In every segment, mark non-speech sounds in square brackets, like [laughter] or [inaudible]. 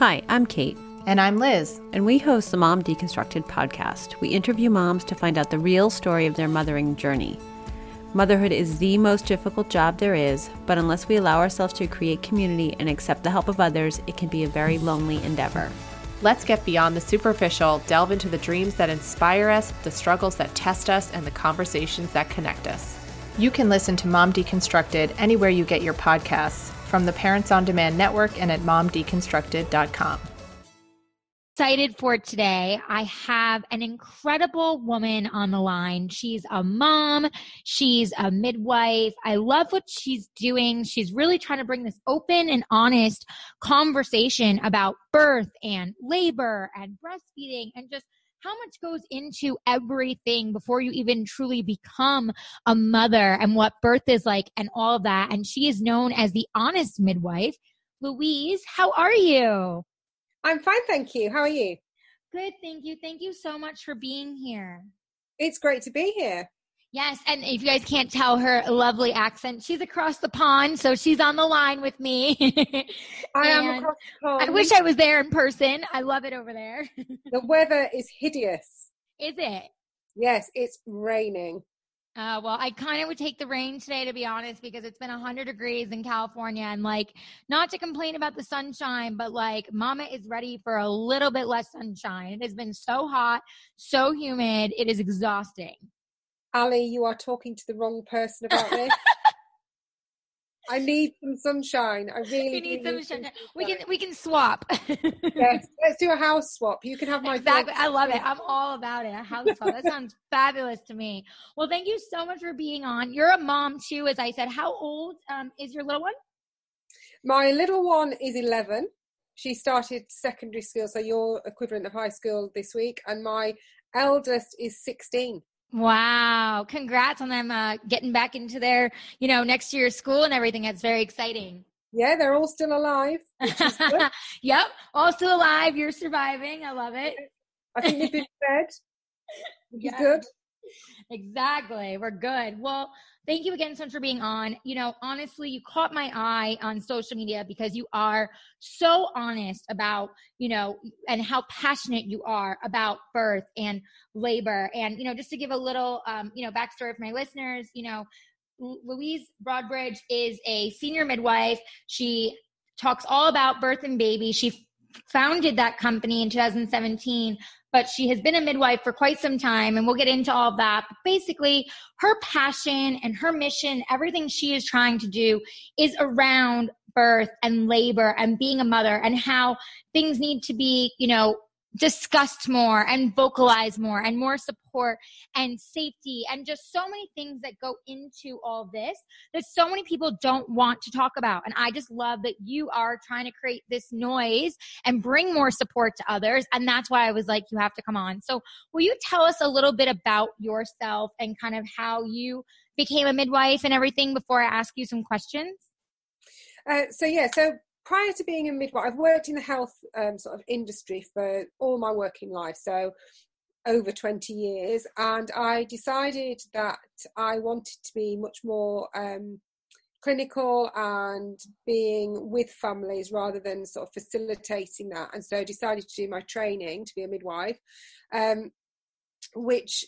Hi, I'm Kate. And I'm Liz. And we host the Mom Deconstructed podcast. We interview moms to find out the real story of their mothering journey. Motherhood is the most difficult job there is, but unless we allow ourselves to create community and accept the help of others, it can be a very lonely endeavor. Let's get beyond the superficial, delve into the dreams that inspire us, the struggles that test us, and the conversations that connect us. You can listen to Mom Deconstructed anywhere you get your podcasts from the Parents on Demand Network and at momdeconstructed.com. Excited for today. I have an incredible woman on the line. She's a mom, she's a midwife. I love what she's doing. She's really trying to bring this open and honest conversation about birth and labor and breastfeeding and just how much goes into everything before you even truly become a mother and what birth is like and all that. And she is known as the honest midwife. Louise, how are you? I'm fine, thank you. How are you? Good, thank you. Thank you so much for being here. It's great to be here. Yes, and if you guys can't tell her lovely accent, she's across the pond, so she's on the line with me. [laughs] I am across the pond. I wish I was there in person. I love it over there. the weather is hideous. [laughs] Is it? Yes, it's raining. Uh, well, I kind of would take the rain today, to be honest, because it's been 100 degrees in California. And, like, not to complain about the sunshine, but, like, mama is ready for a little bit less sunshine. It has been so hot, so humid. It is exhausting. Ali, you are talking to the wrong person about [laughs] this. I need some sunshine. I really you need, some, need sunshine. We can we can swap. [laughs] yes, let's do a house swap. You can have my exactly. I love it. I'm all about it. A house [laughs] swap. That sounds fabulous to me. Well, thank you so much for being on. You're a mom too, as I said. How old um, is your little one? My little one is 11. She started secondary school, so your equivalent of high school this week, and my eldest is 16. Wow. Congrats on them uh, getting back into their, you know, next year's school and everything. That's very exciting. Yeah, they're all still alive. [laughs] yep, all still alive. You're surviving. I love it. I think they've been fed, is good. Exactly. We're good. Well, thank you again so much for being on. You know, honestly, you caught my eye on social media because you are so honest about, you know, and how passionate you are about birth and labor. And, you know, just to give a little, um, you know, backstory for my listeners, you know, Louise Broadbridge is a senior midwife. She talks all about birth and baby. She founded that company in 2017 but she has been a midwife for quite some time and we'll get into all that. But basically, her passion and her mission, everything she is trying to do is around birth and labor and being a mother and how things need to be, you know, discussed more and vocalized more and more support and safety and just so many things that go into all this that so many people don't want to talk about. And I just love that you are trying to create this noise and bring more support to others. And that's why I was like, you have to come on. So will you tell us a little bit about yourself and kind of how you became a midwife and everything before I ask you some questions? Uh, so yeah, so prior to being a midwife, I've worked in the health um, sort of industry for all my working life, so over 20 years, and I decided that I wanted to be much more um, clinical and being with families rather than sort of facilitating that, and so I decided to do my training to be a midwife, um, which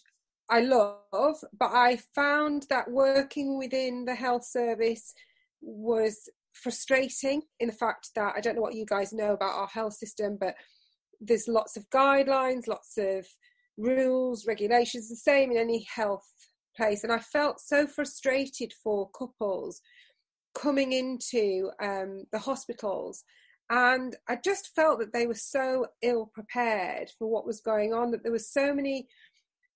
I love, but I found that working within the health service was frustrating in the fact that I don't know what you guys know about our health system, but there's lots of guidelines, lots of rules, regulations, the same in any health place. And I felt so frustrated for couples coming into um, the hospitals. And I just felt that they were so ill prepared for what was going on, that there were so many,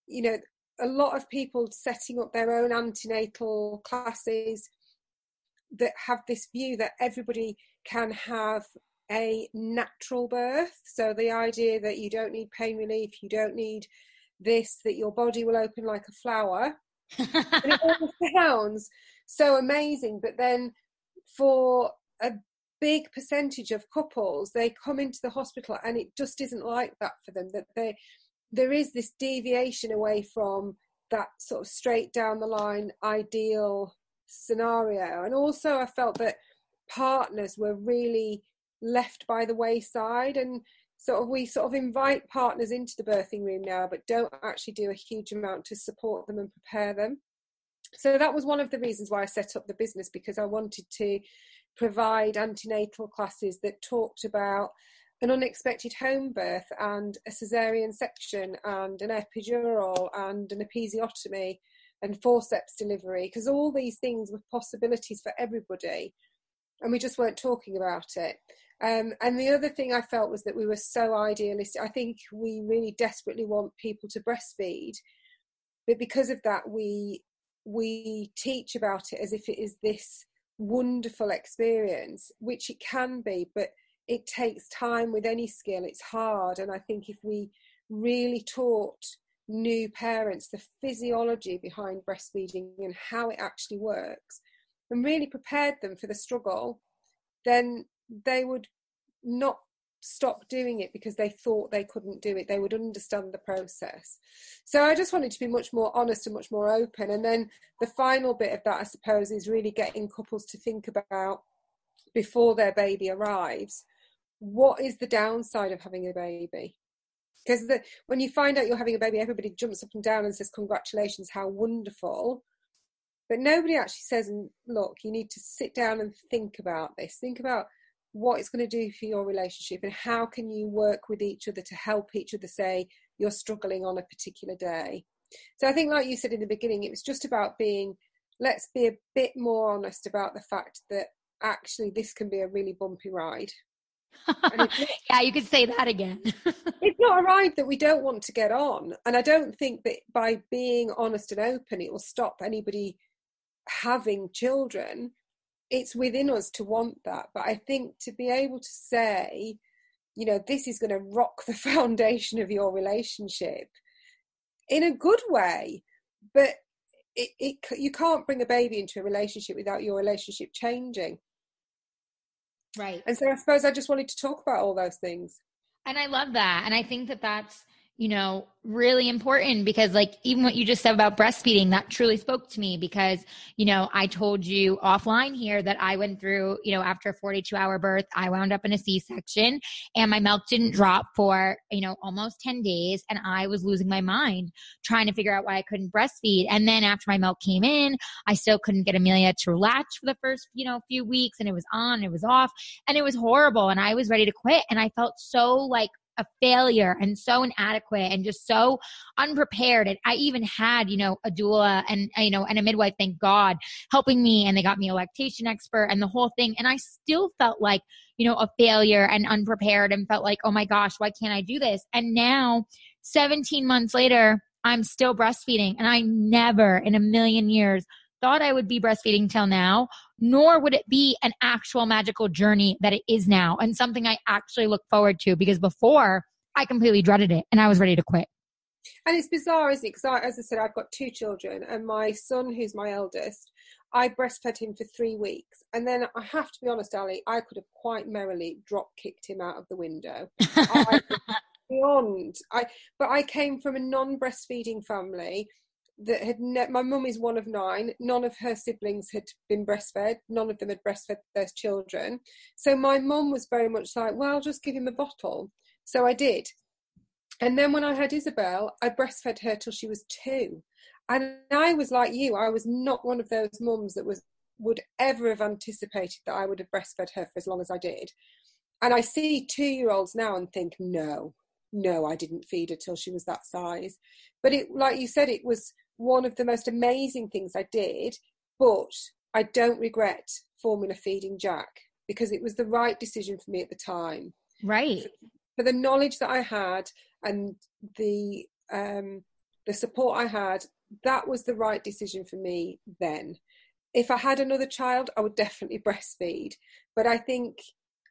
you know, a lot of people setting up their own antenatal classes that have this view that everybody can have a natural birth. So the idea that you don't need pain relief, you don't need this, that your body will open like a flower. and it all [laughs] sounds so amazing, but then for a big percentage of couples, they come into the hospital and it just isn't like that for them. That they there is this deviation away from that sort of straight down the line ideal scenario. And also, I felt that partners were really left by the wayside and sort of we sort of invite partners into the birthing room now but don't actually do a huge amount to support them and prepare them. So that was one of the reasons why I set up the business because I wanted to provide antenatal classes that talked about an unexpected home birth and a cesarean section and an epidural and an episiotomy and forceps delivery because all these things were possibilities for everybody and we just weren't talking about it um, and the other thing I felt was that we were so idealistic. I think we really desperately want people to breastfeed, but because of that, we we teach about it as if it is this wonderful experience, which it can be, but it takes time with any skill. It's hard, and I think if we really taught new parents the physiology behind breastfeeding and how it actually works, and really prepared them for the struggle, then they would not stop doing it because they thought they couldn't do it. They would understand the process. So I just wanted to be much more honest and much more open. And then the final bit of that, I suppose, is really getting couples to think about before their baby arrives what is the downside of having a baby? Because when you find out you're having a baby, everybody jumps up and down and says, Congratulations, how wonderful. But nobody actually says, Look, you need to sit down and think about this. Think about what it's going to do for your relationship and how can you work with each other to help each other say you're struggling on a particular day. So i think like you said in the beginning it was just about being let's be a bit more honest about the fact that actually this can be a really bumpy ride. [laughs] Yeah you could say that again. [laughs] It's not a ride that we don't want to get on and i don't think that by being honest and open it will stop anybody having children it's within us to want that. But I think to be able to say, you know, this is going to rock the [laughs] foundation of your relationship in a good way, but it, it you can't bring a baby into a relationship without your relationship changing. Right. And so I suppose I just wanted to talk about all those things. And I love that. And I think that that's you know, really important because like even what you just said about breastfeeding, that truly spoke to me because, you know, I told you offline here that I went through, you know, after a 42 hour birth, I wound up in a C-section and my milk didn't drop for, you know, almost 10 days. And I was losing my mind trying to figure out why I couldn't breastfeed. And then after my milk came in, I still couldn't get Amelia to latch for the first, you know, few weeks and it was on, it was off and it was horrible. And I was ready to quit. And I felt so like a failure and so inadequate and just so unprepared. And I even had, you know, a doula and, uh, you know, and a midwife, thank God, helping me. And they got me a lactation expert and the whole thing. And I still felt like, you know, a failure and unprepared and felt like, oh my gosh, why can't I do this? And now, 17 months later, I'm still breastfeeding. And I never in a million years thought I would be breastfeeding till now, nor would it be an actual magical journey that it is now and something I actually look forward to because before I completely dreaded it and I was ready to quit. And it's bizarre, isn't it? Because as I said, I've got two children, and my son, who's my eldest, I breastfed him for three weeks, and then I have to be honest, Ali, I could have quite merrily drop kicked him out of the window. [laughs] I, beyond, I but I came from a non-breastfeeding family that had ne- my mum is one of nine. None of her siblings had been breastfed. None of them had breastfed their children. So my mum was very much like well I'll just give him a bottle. So i did. And then when i had isabel i breastfed her till she was two. And i was like you i was not one of those mums that was would ever have anticipated that i would have breastfed her for as long as i did. And i see two year olds now and think no no i didn't feed her till she was that size. But it like you said it was one of the most amazing things I did, but I don't regret formula feeding Jack because it was the right decision for me at the time. Right. For the knowledge that I had and the um, the support I had, that was the right decision for me then. If I had another child, I would definitely [laughs] breastfeed. But I think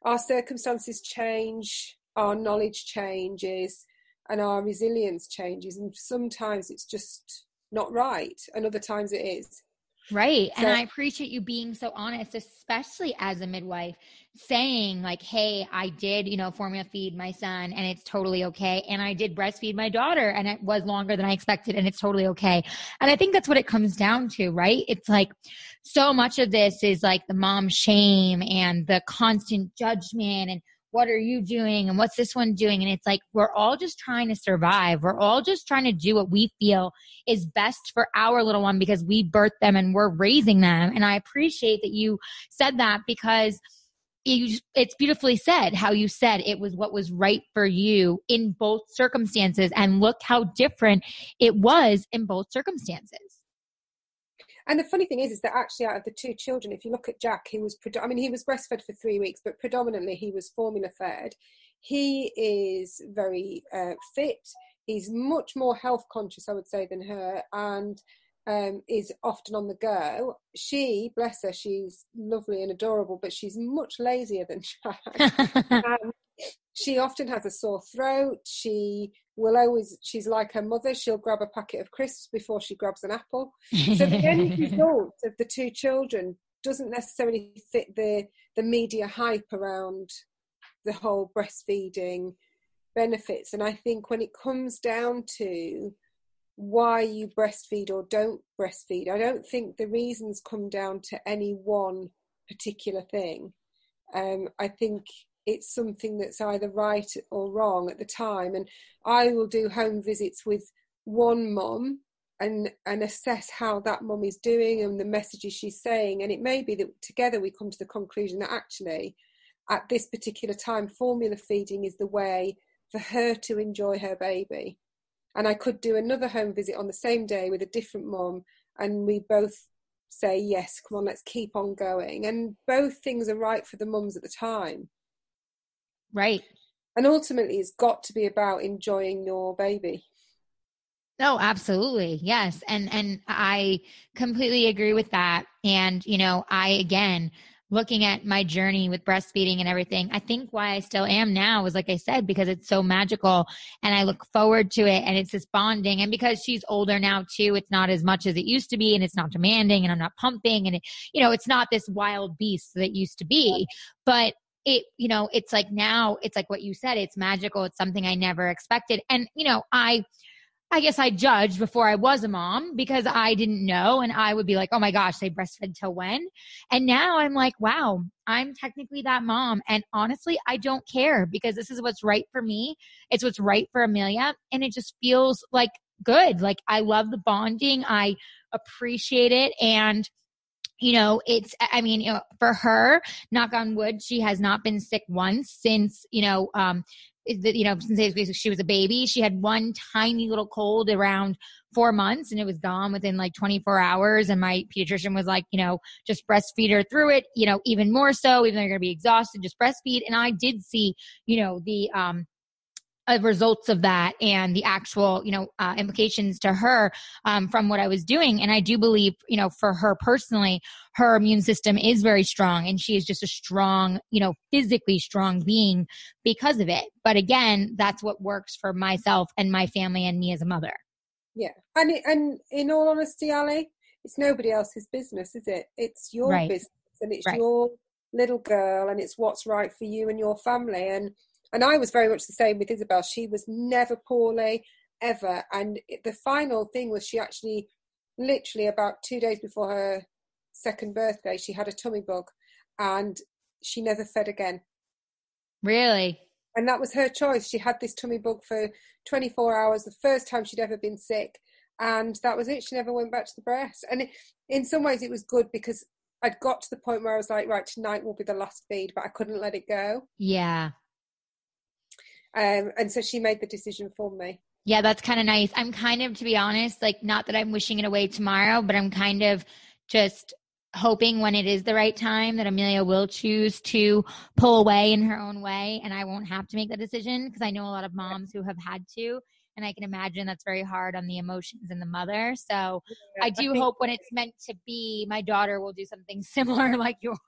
our circumstances change, our knowledge changes, and our resilience changes. And sometimes it's just not right and other times it is Right. So, and I appreciate you being so honest, especially as a midwife, saying, like, hey, I did, you know, formula feed my son and it's totally okay. And I did breastfeed my daughter and it was longer than I expected and it's totally okay. And I think that's what it comes down to, right? It's like so much of this is like the mom shame and the constant judgment and what are you doing and what's this one doing? And it's like we're all just trying to survive. We're all just trying to do what we feel is best for our little one because we birthed them and we're raising them. And i appreciate that you said that because you, it's beautifully said how you said it was what was right for you in both circumstances. And look how different it was in both circumstances and the funny thing is, is that actually out of the two children, if you look at Jack, he was, I mean, he was breastfed for three weeks, but predominantly he was formula fed. He is very uh, fit. He's much more health conscious, I would say, than her, and um, is often on the go. She, bless her, she's lovely and adorable, but she's much lazier than [laughs] Jack. [laughs] um, she often has a sore throat. She will always, she's like her mother, she'll grab a packet of crisps before she grabs an apple. So the end [laughs] result of the two children doesn't necessarily fit the, the media hype around the whole breastfeeding benefits. And I think when it comes down to why you breastfeed or don't breastfeed, I don't think the reasons come down to any one particular thing. Um, I think it's something that's either right or wrong at the time. And I will do home visits with one mum and and assess how that mum is doing and the messages she's saying. And it may be that together we come to the conclusion that actually at this particular time formula feeding is the way for her to enjoy her baby. And I could do another home visit on the same day with a different mum and we both say yes come on let's keep on going and both things are right for the mums at the time Right. And ultimately, it's got to be about enjoying your baby. Oh, absolutely. Yes. And and I completely agree with that. And you know, I again looking at my journey with breastfeeding and everything, I think why I still am now is like I said, because it's so magical and I look forward to it and it's this bonding. And because she's older now too, it's not as much as it used to be and it's not demanding and I'm not pumping and it, you know, it's not this wild beast that used to be. But it, you know, it's like now it's like what you said, it's magical. It's something I never expected. And, you know, I, I guess I judged before I was a mom because I didn't know. And I would be like, oh my gosh, they breastfed till when? And now I'm like, wow, I'm technically that mom. And honestly, I don't care because this is what's right for me. It's what's right for Amelia. And it just feels like good. Like I love the bonding. I appreciate it. And you know, it's, I mean, you know, for her, knock on wood, she has not been sick once since, you know, um, you know, since she was a baby. She had one tiny little cold around four months and it was gone within like 24 hours. And my pediatrician was like, you know, just breastfeed her through it, you know, even more so, even though you're going to be exhausted, just breastfeed. And I did see, you know, the, um, uh, results of that and the actual you know uh, implications to her um, from what i was doing. And i do believe you know for her personally her immune system is very strong and she is just a strong you know physically strong being because of it. But again that's what works for myself and my family and me as a mother. Yeah. And it, and in all honesty ali it's nobody else's business is it? It's your right. business and it's right. your little girl and it's what's right for you and your family. And and I was very much the same with Isabel. She was never poorly, ever. And the final thing was she actually, literally about two days before her second birthday, she had a tummy bug and she never fed again. Really? And that was her choice. She had this tummy bug for 24 hours, the first time she'd ever been sick. And that was it. She never went back to the breast. And in some ways, it was good because I'd got to the point where I was like, right, tonight will be the last feed, but I couldn't let it go. Yeah. Um, and so she made the decision for me. Yeah, that's kind of nice. I'm kind of, to be honest, like not that I'm wishing it away tomorrow, but I'm kind of just hoping when it is the right time that Amelia will choose to pull away in her own way and I won't have to make that decision because I know a lot of moms who have had to and I can imagine that's very hard on the emotions and the mother. So yeah, I do I hope when it's meant to be, my daughter will do something [laughs] similar like yours.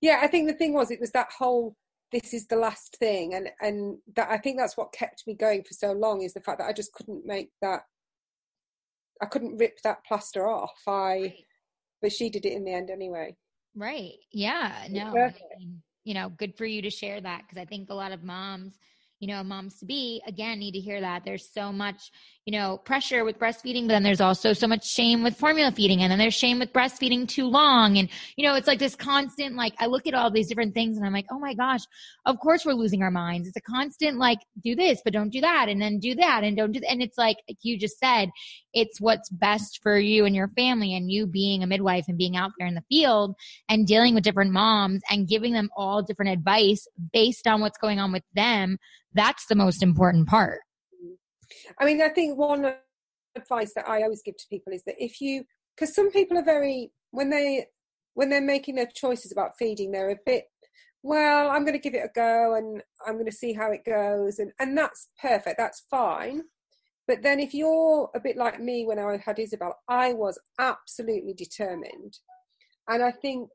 Yeah, I think the thing was, it was that whole this is the last thing and and that i think that's what kept me going for so long is the fact that i just couldn't make that i couldn't rip that plaster off. I but she did it in the end anyway. Right. Yeah. No I mean, you know good for you to share that because i think a lot of moms you know, moms to be again need to hear that there's so much, you know, pressure with breastfeeding, but then there's also so much shame with formula feeding and then there's shame with breastfeeding too long. And, you know, it's like this constant, like, I look at all these different things and I'm like, oh my gosh, of course we're losing our minds. It's a constant, like, do this, but don't do that. And then do that and don't do, and it's like, like you just said, it's what's best for you and your family and you being a midwife and being out there in the field and dealing with different moms and giving them all different advice based on what's going on with them that's the most important part. I mean, I think one advice that I always give to people is that if you, because some people are very, when they, when they're making their choices about feeding, they're a bit, well, I'm going to give it a go and I'm going to see how it goes. And, and that's perfect. That's fine. But then if you're a bit like me when I had Isabel, I was absolutely determined. And I think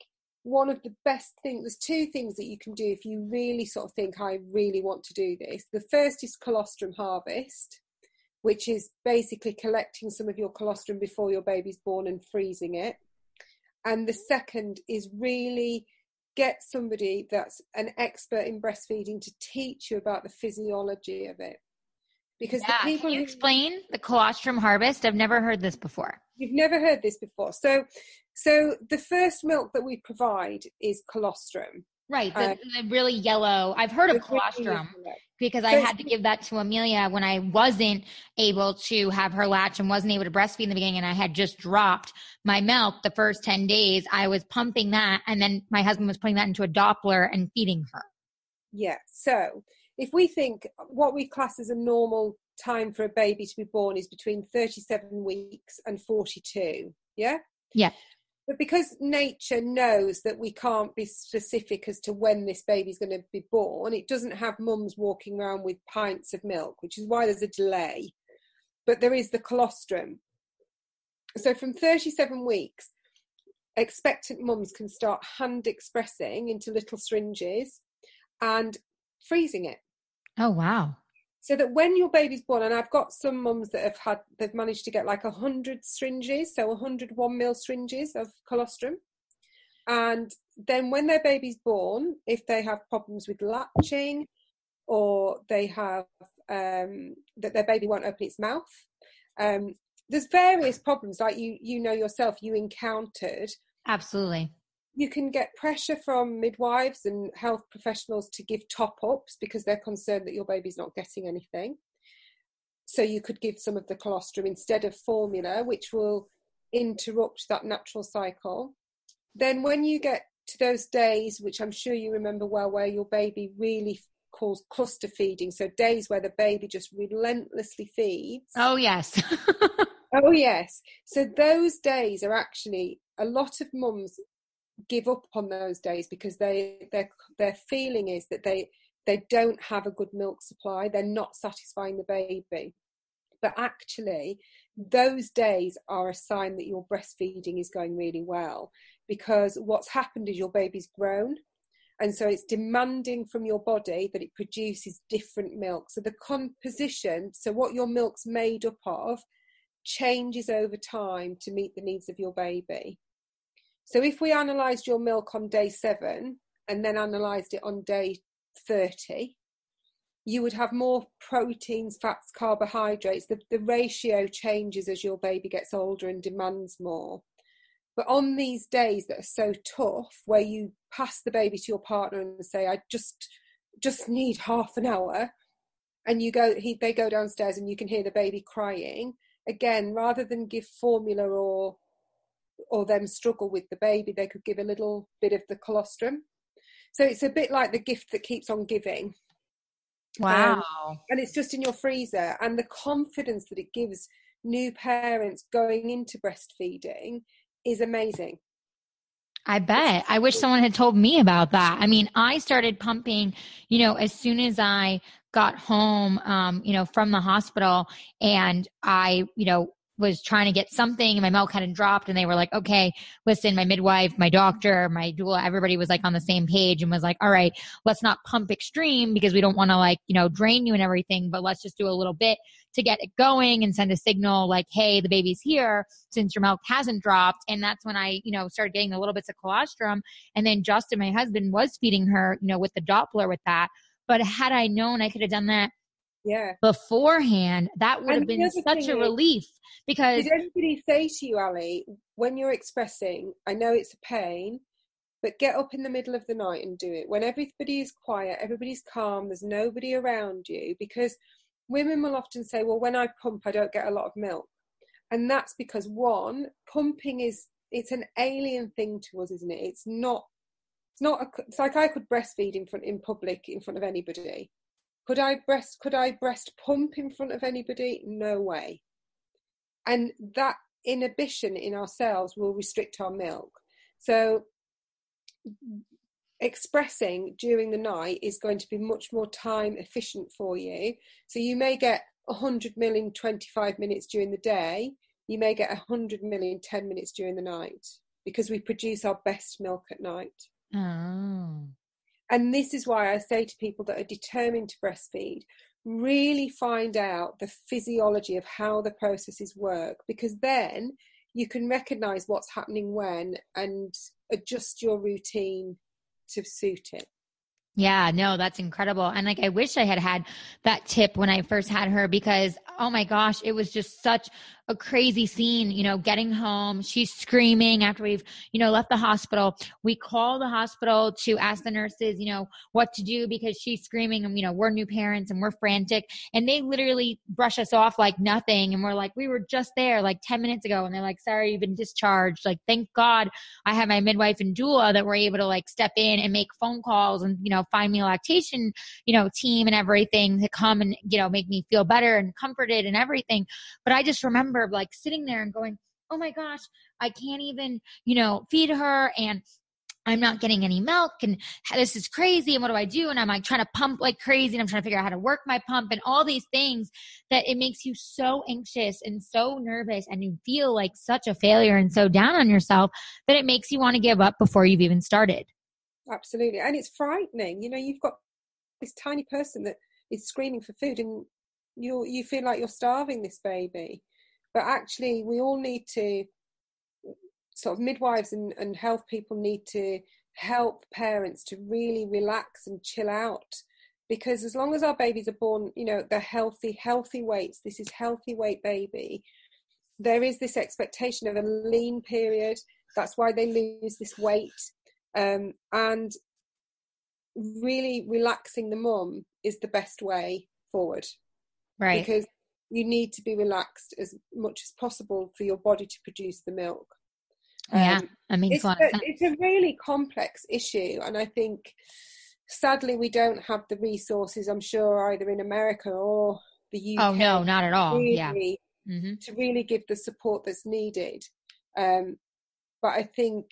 one of the best things there's two things that you can do if you really sort of think i really want to do this. The first is colostrum harvest which is basically collecting some of your colostrum before your baby's born and freezing it. And the second is really get somebody that's an expert in breastfeeding to teach you about the physiology of it because yeah, the people can you explain the colostrum harvest i've never heard this before you've never heard this before so so the first milk that we provide is colostrum. Right, the, uh, the really yellow. I've heard of colostrum because I had to give that to Amelia when I wasn't able to have her latch and wasn't able to breastfeed in the beginning, and I had just dropped my milk the first ten days. I was pumping that, and then my husband was putting that into a Doppler and feeding her. Yeah. So if we think what we class as a normal time for a baby to be born is between 37 weeks and 42. Yeah. Yeah. But because nature knows that we can't be specific as to when this baby's going to be born, it doesn't have mums walking around with pints of milk, which is why there's a delay. But there is the colostrum. So from 37 weeks, expectant mums can start hand expressing into little syringes and freezing it. Oh, wow. So that when your baby's born and i've got some mums that have had they've managed to get like a hundred syringes so a hundred one mil syringes of colostrum. And then when their baby's born if they have problems with latching or they have um, that their baby won't open its mouth um, there's various problems. Like you you know yourself you encountered absolutely you can get pressure from midwives and health professionals to give top ups because they're concerned that your baby's not getting anything. So you could give some of the colostrum instead of formula, which will interrupt that natural cycle. Then, when you get to those days, which I'm sure you remember well, where your baby really calls cluster feeding, so days where the baby just relentlessly feeds. Oh, yes. [laughs] oh, yes. So those days are actually a lot of mums give up on those days because they their their feeling is that they they don't have a good milk supply. They're not satisfying the baby. But actually those days are a sign that your breastfeeding is going really well because what's happened is your baby's grown. And so it's demanding from your body that it produces different milk. So the composition so what your milk's made up of changes over time to meet the needs of your baby so if we analysed your milk on day seven and then analysed it on day 30, you would have more proteins, fats, carbohydrates. The, the ratio changes as your baby gets older and demands more. But on these days that are so tough, where you pass the baby to your partner and say, I just just need half an hour, and you go he they go downstairs and you can hear the baby crying, again, rather than give formula or or them struggle with the baby, they could give a little bit of the colostrum. So it's a bit like the gift that keeps on giving. Wow. Um, and it's just in your freezer. And the confidence that it gives new parents going into breastfeeding is amazing. I bet. I wish someone had told me about that. I mean, I started pumping, you know, as soon as I got home, um, you know, from the hospital and I, you know, was trying to get something and my milk hadn't dropped and they were like, okay, listen, my midwife, my doctor, my doula, everybody was like on the same page and was like, all right, let's not pump extreme because we don't want to like, you know, drain you and everything, but let's just do a little bit to get it going and send a signal like, hey, the baby's here since your milk hasn't dropped. And that's when I, you know, started getting the little bits of colostrum. And then Justin, my husband, was feeding her, you know, with the Doppler with that. But had I known I could have done that yeah beforehand, that would and have been such a relief because. Did anybody say to you, Ali, when you're expressing, I know it's a pain, but get up in the middle of the night and do it when everybody is quiet, everybody's calm, there's nobody around you. Because women will often say, Well, when I pump, I don't get a lot of milk. And that's because one, pumping is it's an alien thing to us, isn't it? It's not it's not a, it's like I could breastfeed in front in public in front of anybody. Could I breast could I breast pump in front of anybody? No way. And that inhibition in ourselves will restrict our milk. So expressing during the night is going to be much more time efficient for you. So you may get 100 million 25 minutes during the day, you may get 100 million 10 minutes during the night because we produce our best milk at night. Oh. And this is why I say to people that are determined to breastfeed, really find out the physiology of how the processes work because then you can recognize what's happening when and adjust your routine to suit it. Yeah, no, that's incredible. And like, I wish I had had that tip when I first had her because, oh my gosh, it was just such a crazy scene, you know, getting home. She's screaming after we've, you know, left the hospital. We call the hospital to ask the nurses, you know, what to do because she's screaming and, you know, we're new parents and we're frantic. And they literally brush us off like nothing. And we're like, we were just there like 10 minutes ago. And they're like, sorry, you've been discharged. Like, thank God I have my midwife and doula that were able to like step in and make phone calls and, you know, find me a lactation, you know, team and everything to come and, you know, make me feel better and comforted and everything. But I just remember remember like sitting there and going, oh my gosh, I can't even, you know, feed her and I'm not getting any milk and this is crazy. And what do I do? And I'm like trying to pump like crazy and I'm trying to figure out how to work my pump and all these things that it makes you so anxious and so nervous and you feel like such a failure and so down on yourself that it makes you want to give up before you've even started. Absolutely. And it's frightening. You know, you've got this tiny person that is screaming for food and you you feel like you're starving this baby but actually we all need to sort of midwives and, and health people need to help parents to really relax and chill out. Because as long as our babies are born you know they're healthy healthy weights this is healthy weight baby there is this expectation of a lean period. That's why they lose this weight. Um, and really relaxing the mum is the best way forward. Right. Because you need to be relaxed as much as possible for your body to produce the milk. Yeah, um, I mean, it's a, it's a really complex issue, and I think sadly we don't have the resources. I'm sure either in America or the UK. Oh no, not at all. Really, yeah, mm-hmm. to really give the support that's needed. Um, but I think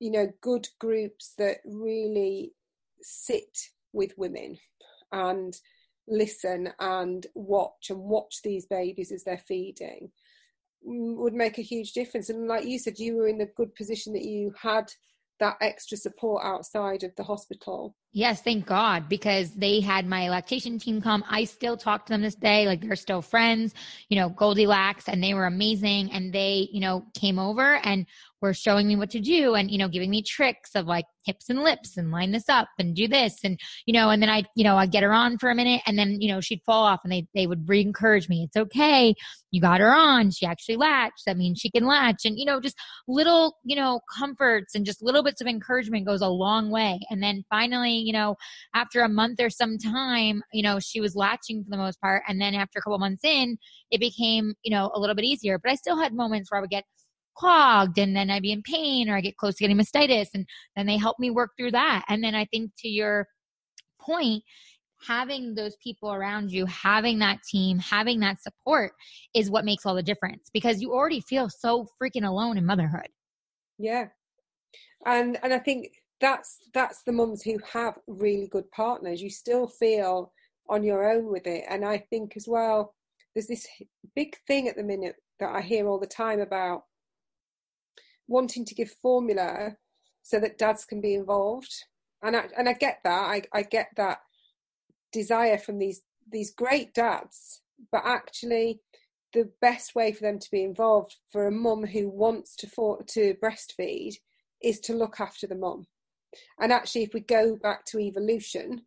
you know good groups that really sit with women and listen and watch and watch these babies as they're feeding mm, would make a huge difference. And like you said, you were in a good position that you had that extra support outside of the hospital. Yes, thank God, because they had my lactation team come. I still talk to them this day. Like they're still friends, you know, Goldilocks, and they were amazing. And they, you know, came over and were showing me what to do and, you know, giving me tricks of like hips and lips and line this up and do this. And, you know, and then I, you know, I'd get her on for a minute and then, you know, she'd fall off and they, they would re encourage me. It's okay. You got her on. She actually latched. That means she can latch. And, you know, just little, you know, comforts and just little bits of encouragement goes a long way. And then finally, you know, after a month or some time, you know, she was latching for the most part. And then after a couple months in, it became, you know, a little bit easier. But I still had moments where I would get clogged and then I'd be in pain or I get close to getting mastitis and then they help me work through that. And then I think to your point, having those people around you, having that team, having that support is what makes all the difference because you already feel so freaking alone in motherhood. Yeah. And and I think that's that's the mums who have really good partners. You still feel on your own with it. And I think as well, there's this big thing at the minute that I hear all the time about wanting to give formula so that dads can be involved. And I, and I get that. I, I get that desire from these these great dads, but actually the best way for them to be involved for a mum who wants to for, to breastfeed is to look after the mum. And actually, if we go back to evolution,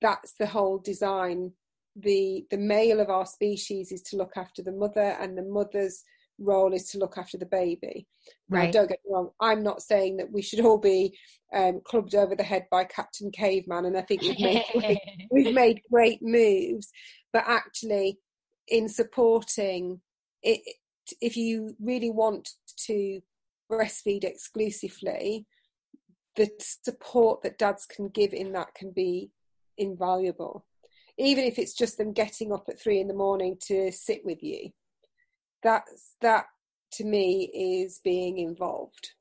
that's the whole design. The the male of our species is to look after the mother, and the mother's role is to look after the baby. Right. Now, don't get me wrong. I'm not saying that we should all be um, clubbed over the head by Captain Caveman, and I think we've made great, [laughs] we've made great moves. But actually, in supporting it, if you really want to breastfeed exclusively, the support that dads can give in that can be invaluable. Even if it's just them getting up at three in the morning to sit with you, that's that to me is being involved.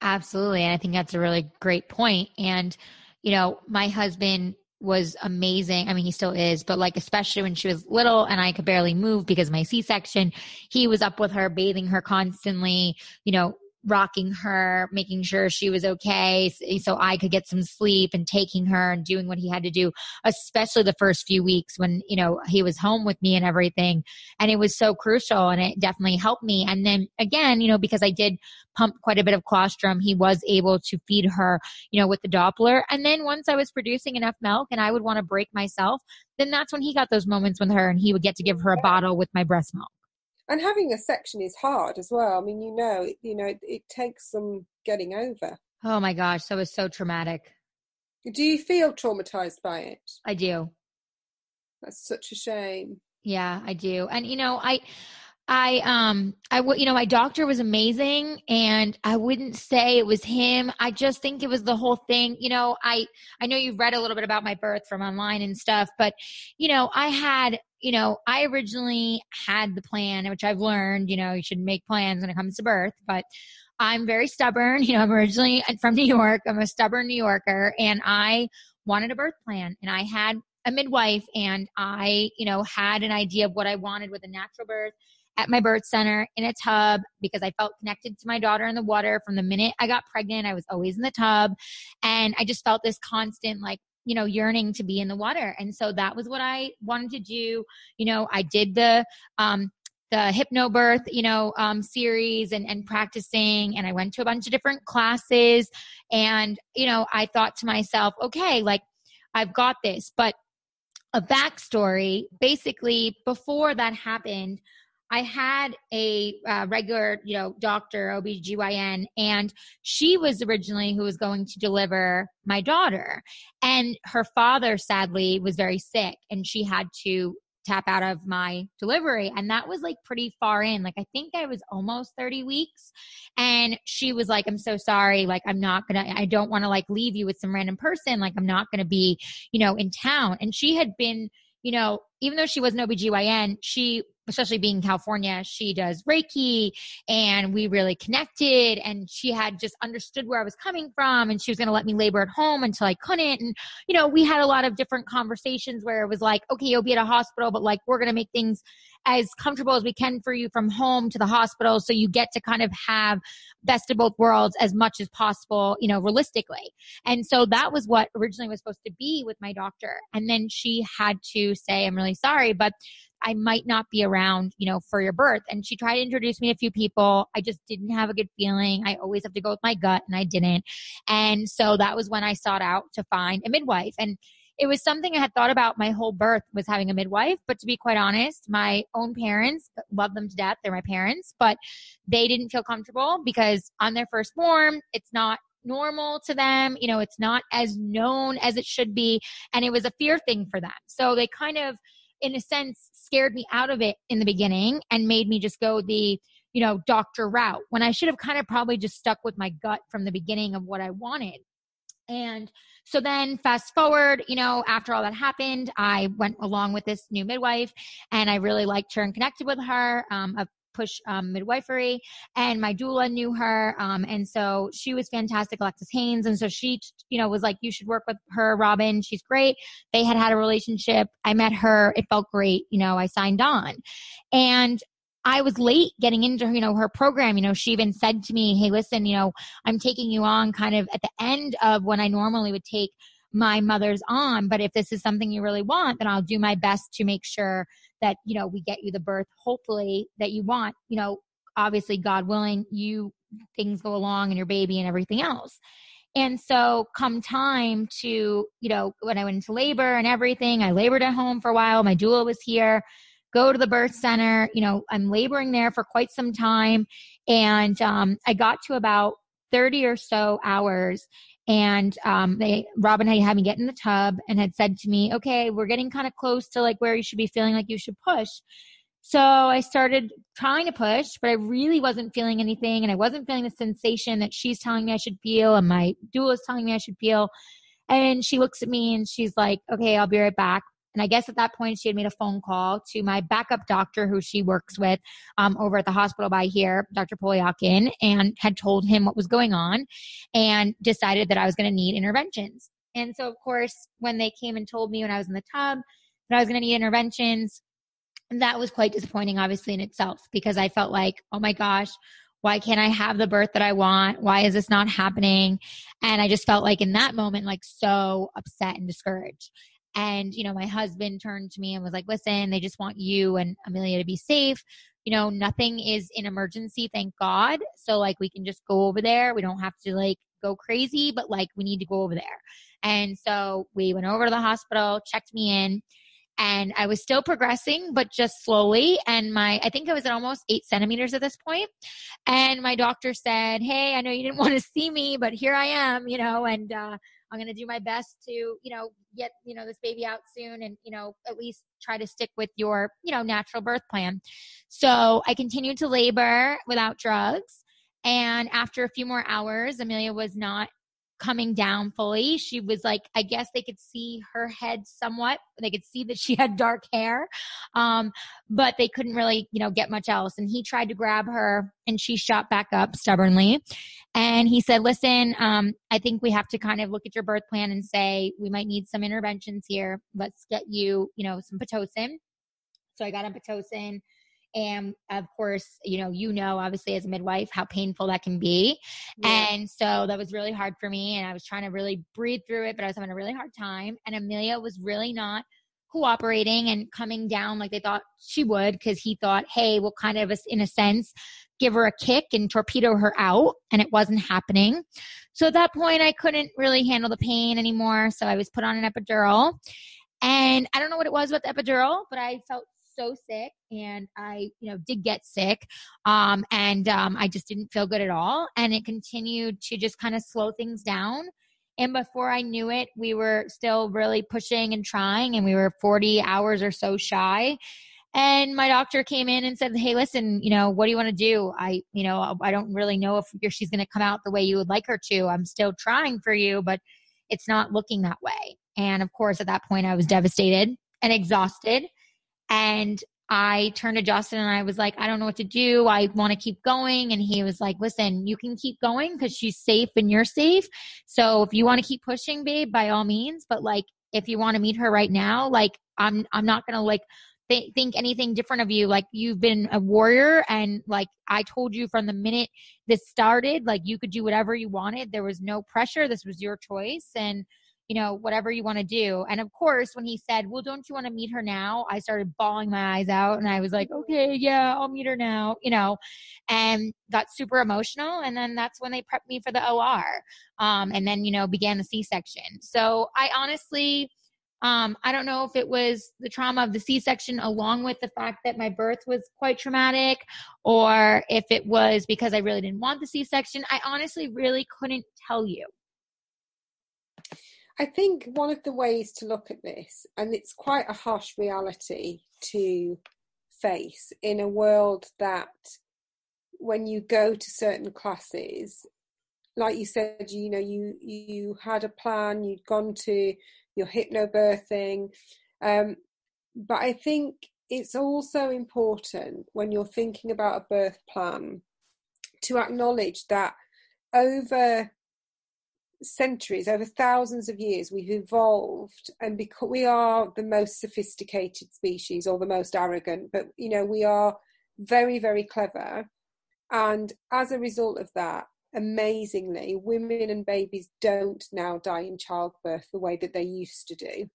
Absolutely. And I think that's a really great point. And, you know, my husband was amazing. I mean, he still is, but like, especially when she was little and I could barely move because of my C section, he was up with her, bathing her constantly, you know, rocking her, making sure she was okay so I could get some sleep and taking her and doing what he had to do, especially the first few weeks when, you know, he was home with me and everything. And it was so crucial and it definitely helped me. And then again, you know, because I did pump quite a bit of colostrum, he was able to feed her, you know, with the Doppler. And then once I was producing enough milk and I would want to break myself, then that's when he got those moments with her and he would get to give her a bottle with my breast milk and having a section is hard as well. I mean, you know, you know, it, it takes some getting over. Oh my gosh, that was so traumatic. Do you feel traumatized by it? I do. That's such a shame. Yeah, I do. And you know, I I um I would you know my doctor was amazing and I wouldn't say it was him. I just think it was the whole thing. You know, I I know you've read a little bit about my birth from online and stuff, but you know, I had you know, I originally had the plan, which I've learned, you know, you should make plans when it comes to birth, but I'm very stubborn. [laughs] You know, I'm originally from New York. I'm a stubborn New Yorker and I wanted a birth plan and I had a midwife and I, you know, had an idea of what I wanted with a natural birth at my birth center in a tub because I felt connected to my daughter in the water from the minute I got pregnant. I was always in the tub and I just felt this constant like you know, yearning to be in the water. And so that was what I wanted to do. You know, I did the, um, the hypnobirth, you know, um, series and, and practicing. And I went to a bunch of different classes. And, you know, I thought to myself, okay, like I've got this. But a backstory basically, before that happened, I had a uh, regular, you know, doctor, OBGYN, and she was originally who was going to deliver my daughter. And her father, sadly, was very sick, and she had to tap out of my delivery. And that was like pretty far in. Like, I think I was almost 30 weeks. And she was like, I'm so sorry. Like, I'm not gonna, I don't wanna like leave you with some random person. Like, I'm not gonna be, you know, in town. And she had been, you know, even though she was an OBGYN, she especially being in California, she does Reiki and we really connected and she had just understood where I was coming from and she was going to let me labor at home until I couldn't. And, you know, we had a lot of different conversations where it was like, okay, you'll be at a hospital, but like we're going to make things as comfortable as we can for you from home to the hospital. So you get to kind of have best of both worlds as much as possible, you know, realistically. And so that was what originally was supposed to be with my doctor. And then she had to say, I'm really sorry, but I might not be around, you know, for your birth. And she tried to introduce me to a few people. I just didn't have a good feeling. I always have to go with my gut and I didn't. And so that was when I sought out to find a midwife. And it was something I had thought about my whole birth was having a midwife. But to be quite honest, my own parents love them to death. They're my parents, but they didn't feel comfortable because on their firstborn, it's not normal to them. You know, it's not as known as it should be. And it was a fear thing for them. So they kind of, in a sense, scared me out of it in the beginning and made me just go the, you know, doctor route when I should have kind of probably just stuck with my gut from the beginning of what I wanted. And so then fast forward, you know, after all that happened, I went along with this new midwife and I really liked her and connected with her. Um, push um, midwifery and my doula knew her um, and so she was fantastic alexis haynes and so she you know was like you should work with her robin. She's great. They had had a relationship. I met her. It felt great you know i signed on. And I was late getting into, you know, her program. You know, she even said to me, Hey, listen, you know, I'm taking you on kind of at the end of when I normally would take my mother's on. But if this is something you really want, then I'll do my best to make sure that, you know, we get you the birth, hopefully, that you want. You know, obviously, God willing, you things go along and your baby and everything else. And so, come time to, you know, when I went into labor and everything, I labored at home for a while. My doula was here. Go to the birth center. You know, I'm laboring there for quite some time. And um, I got to about 30 or so hours and um, they robin had, had me get in the tub and had said to me okay we're getting kind of close to like where you should be feeling like you should push. So i started trying to push but i really wasn't feeling anything and i wasn't feeling the sensation that she's telling me i should feel and my doula is telling me i should feel. And she looks at me and she's like okay i'll be right back and I guess at that point, she had made a phone call to my backup doctor, who she works with um, over at the hospital by here, Dr. Polyakin, and had told him what was going on and decided that I was going to need interventions. And so, of course, when they came and told me when I was in the tub that I was going to need interventions, that was quite disappointing, obviously, in itself, because I felt like, oh my gosh, why can't I have the birth that I want? Why is this not happening? And I just felt like in that moment, like so upset and discouraged. And, you know, my husband turned to me and was like, listen, they just want you and Amelia to be safe. You know, nothing is in emergency, thank God. So, like, we can just go over there. We don't have to, like, go crazy, but, like, we need to go over there. And so we went over to the hospital, checked me in, and I was still progressing, but just slowly. And my, I think I was at almost eight centimeters at this point. And my doctor said, Hey, I know you didn't [laughs] want to see me, but here I am, you know, and, uh, I'm going to do my best to, you know, get, you know, this baby out soon and, you know, at least try to stick with your, you know, natural birth plan. So I continued to labor without drugs. And after a few more hours, Amelia was not coming down fully. She was like, I guess they could see her head somewhat. They could see that she had dark hair, um, but they couldn't really, you know, get much else. And he tried to grab her, and she shot back up stubbornly. And he said, "Listen, um, I think we have to kind of look at your birth plan and say we might need some interventions here. Let's get you, you know, some pitocin." So I got on pitocin and of course you know you know obviously as a midwife how painful that can be. Yeah. and so that was really hard for me and i was trying to really breathe through it but i was having a really hard time. And amelia was really not cooperating and coming down like they thought she would because he thought hey we'll kind of in a sense give her a kick and torpedo her out and it wasn't happening. So at that point i couldn't really handle the pain anymore so i was put on an epidural. And i don't know what it was about the epidural but i felt so sick and I, you know, did get sick. Um, and um, I just didn't feel good at all. And it continued to just kind of slow things down. And before I knew it, we were still really pushing and trying, and we were 40 hours or so shy. And my doctor came in and said, Hey, listen, you know, what do you want to do? I, you know, I don't really know if she's going to come out the way you would like her to. I'm still trying for you, but it's not looking that way. And of course, at that point, I was devastated and exhausted. And I turned to Justin and I was like, I don't know what to do. I want to keep going. And he was like, listen, you can keep going because she's safe and you're safe. So if you want to keep pushing, babe, by all means. But like, if you want to meet her right now, like, I'm, I'm not to like th- think anything different of you. Like, you've been a warrior. And like, I told you from the minute this started, like, you could do whatever you wanted. There was no pressure. This was your choice. And, you know, whatever you want to do. And of course, when he said, Well, don't you want to meet her now? I started bawling my eyes out and I was like, Okay, yeah, I'll meet her now, you know, and got super emotional. And then that's when they prepped me for the OR. Um, and then, you know, began the C section. So I honestly, um, I don't know if it was the trauma of the C section along with the fact that my birth was quite traumatic or if it was because I really didn't want the C section. I honestly really couldn't tell you. I think one of the ways to look at this, and it's quite a harsh reality to face in a world that when you go to certain classes, like you said, you know, you you had a plan, you'd gone to your hypnobirthing, um, but I think it's also important when you're thinking about a birth plan to acknowledge that over centuries, over thousands of years, we've evolved, and because we are the most sophisticated species or the most arrogant, but you know, we are very, very clever. And as a result of that, amazingly, women and babies don't now die in childbirth the way that they used to do.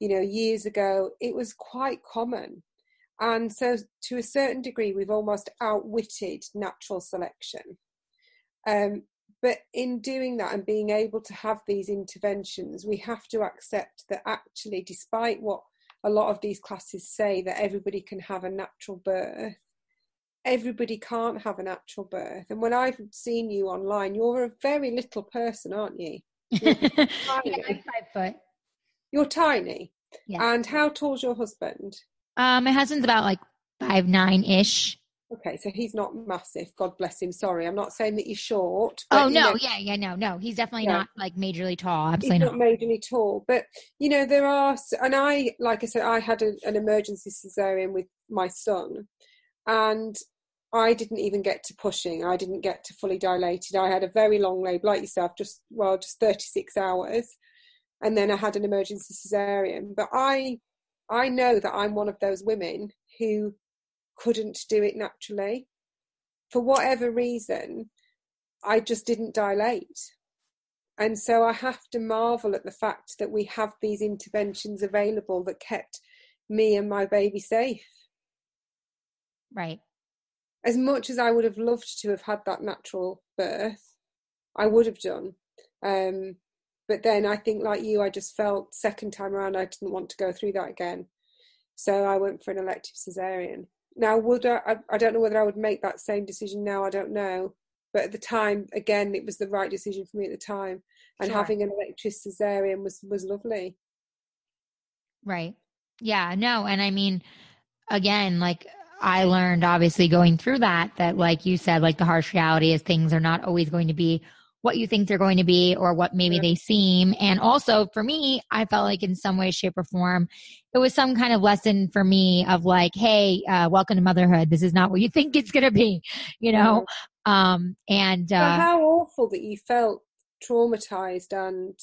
You know, years ago, it was quite common. And so, to a certain degree, we've almost outwitted natural selection. Um, but in doing that and being able to have these interventions, we have to accept that actually, despite what a lot of these classes say that everybody can have a natural birth, everybody can't have a natural birth. And when I've seen you online, you're a very little person, aren't you? [laughs] yeah, I'm five foot. You're tiny. Yeah. And how tall's your husband? Um, my husband's about like five nine ish. Okay, so he's not massive. God bless him. Sorry, I'm not saying that he's short. oh no, know, yeah, yeah, no, no, he's definitely yeah. not like majorly tall. Absolutely he's not. not majorly tall, but you know there are, and I, like I said, I had a, an emergency cesarean with my son, and I didn't even get to pushing. I didn't get to fully dilated. I had a very long labour, like yourself, just well, just 36 hours, and then I had an emergency cesarean. But I, I know that I'm one of those women who couldn't do it naturally. For whatever reason, I just didn't dilate. And so I have to marvel at the fact that we have these interventions available that kept me and my baby safe. Right. As much as I would have loved to have had that natural birth, I would have done. Um, but then I think, like you, I just felt second time around I didn't want to go through that again. So I went for an elective cesarean. Now, would I, I, don't know whether I would make that same decision now. I don't know. But at the time, again, it was the right decision for me at the time. And sure. having an elective cesarean was was lovely. Right. Yeah. No. And I mean, again, like I learned obviously going through that, that like you said, like the harsh reality is things are not always going to be what you think they're going to be or what maybe they seem. And also for me, I felt like in some way, shape, or form, it was some kind of lesson for me of like, hey, uh, welcome to motherhood. This is not what you [laughs] think it's going to be, you know? Um, and uh, how awful that you felt traumatized and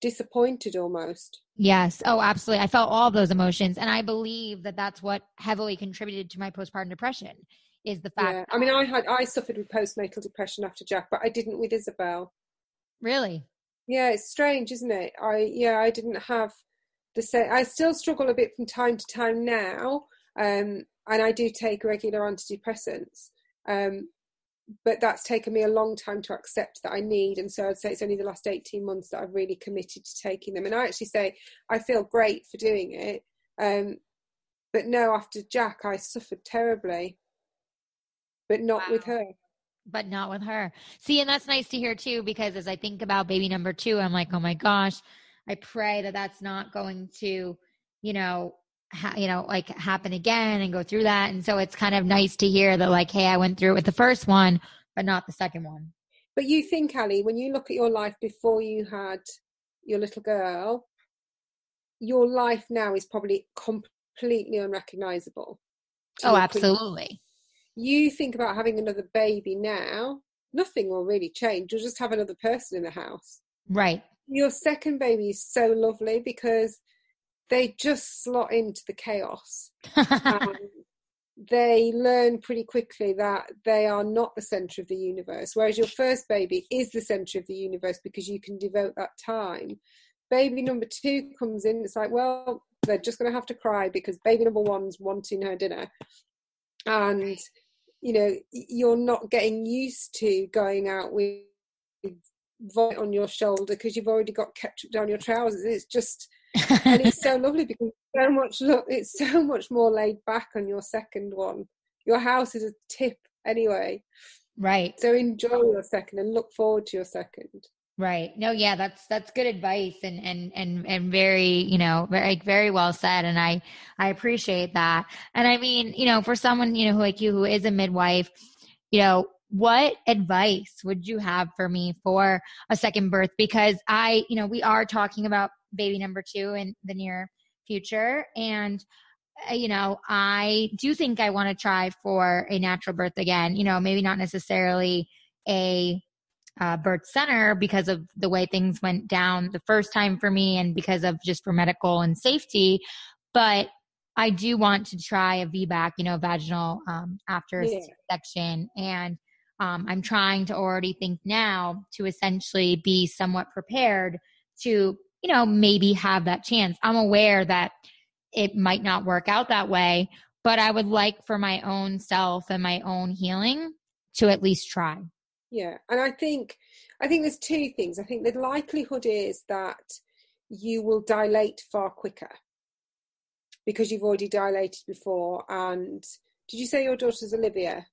disappointed almost. Yes. Oh, absolutely. I felt all those emotions. And I believe that that's what heavily contributed to my postpartum depression is the fact. Yeah. I mean, I had I suffered with postnatal depression after Jack, but I didn't with Isabel. Really? Yeah, it's strange, isn't it? I yeah, I didn't have the same. I still struggle a bit from time to time now, um, and I do take regular antidepressants. Um, but that's taken me a long time to accept that I need. And so I'd say it's only the last 18 months that I've really committed to taking them. And I actually say I feel great for doing it. Um, but no, after Jack, I suffered terribly but not wow. with her but not with her. See, and that's nice to hear too, because as I think about baby number two, I'm like, oh my gosh, I pray that that's not going to, you know, ha- you know, like happen again and go through that. And so it's kind of nice to hear that, like, hey, I went through it with the first one, but not the second one. But you think, Ali, when you look at your life before you had your little girl, your life now is probably completely unrecognizable. Oh, absolutely you think about having another baby now, nothing will really change. You'll just have another person in the house. Right. Your second baby is so lovely because they just slot into the chaos. [laughs] Um, they learn pretty quickly that they are not the center of the universe. Whereas your first baby is the center of the universe because you can devote that time. Baby number two comes in, it's like, well, they're just going to have to cry because baby number one's wanting her dinner and you know you're not getting used to going out with vomit on your shoulder because you've already got ketchup down your trousers. It's just and it's so [laughs] lovely because so much look it's so much more laid back on your second one. Your house is a tip anyway. Right. So enjoy your second and look forward to your second Right. No, yeah, that's that's good advice and and and and very, you know, very very well said and I I appreciate that. And I mean, you know, for someone, you know, who like you who is a midwife, you know, what advice would you have for me for a second birth because I, you know, we are talking about baby number 2 in the near future and uh, you know, I do think I want to try for a natural birth again, you know, maybe not necessarily a uh, birth center because of the way things went down the first time for me and because of just for medical and safety. But I do want to try a VBAC, you know, vaginal um, after yeah. section. And um, I'm trying to already think now to essentially be somewhat prepared to, you know, maybe have that chance. I'm aware that it might not work out that way, but I would like for my own self and my own healing to at least try. Yeah, and I think I think there's two things. I think the likelihood is that you will dilate far quicker because you've already dilated before. And did you say your daughter's Olivia?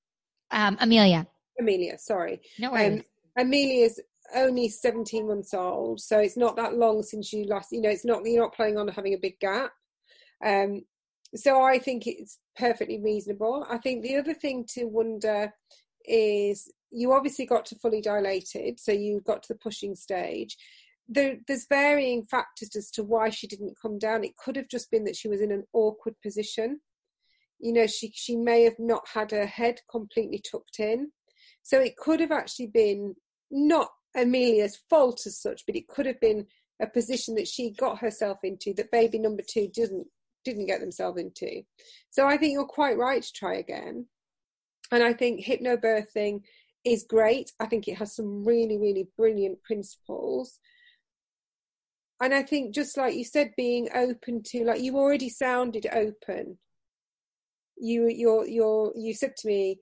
Um, Amelia. Amelia, sorry. No worries. Um, Amelia's only 17 months old, so it's not that long since you last, you know, it's not, you're not planning on having a big gap. Um, so I think it's perfectly reasonable. I think the other thing to wonder is you obviously got to fully dilated, so you got to the pushing stage. There, there's varying factors as to why she didn't come down. It could have just been that she was in an awkward position. You know, she she may have not had her head completely tucked in, so it could have actually been not Amelia's fault as such, but it could have been a position that she got herself into that baby number two didn't didn't get themselves into. So I think you're quite right to try again. And I think hypnobirthing is great. I think it has some really, really brilliant principles. And I think just like you said, being open to like you already sounded open. You you're you're you said to me,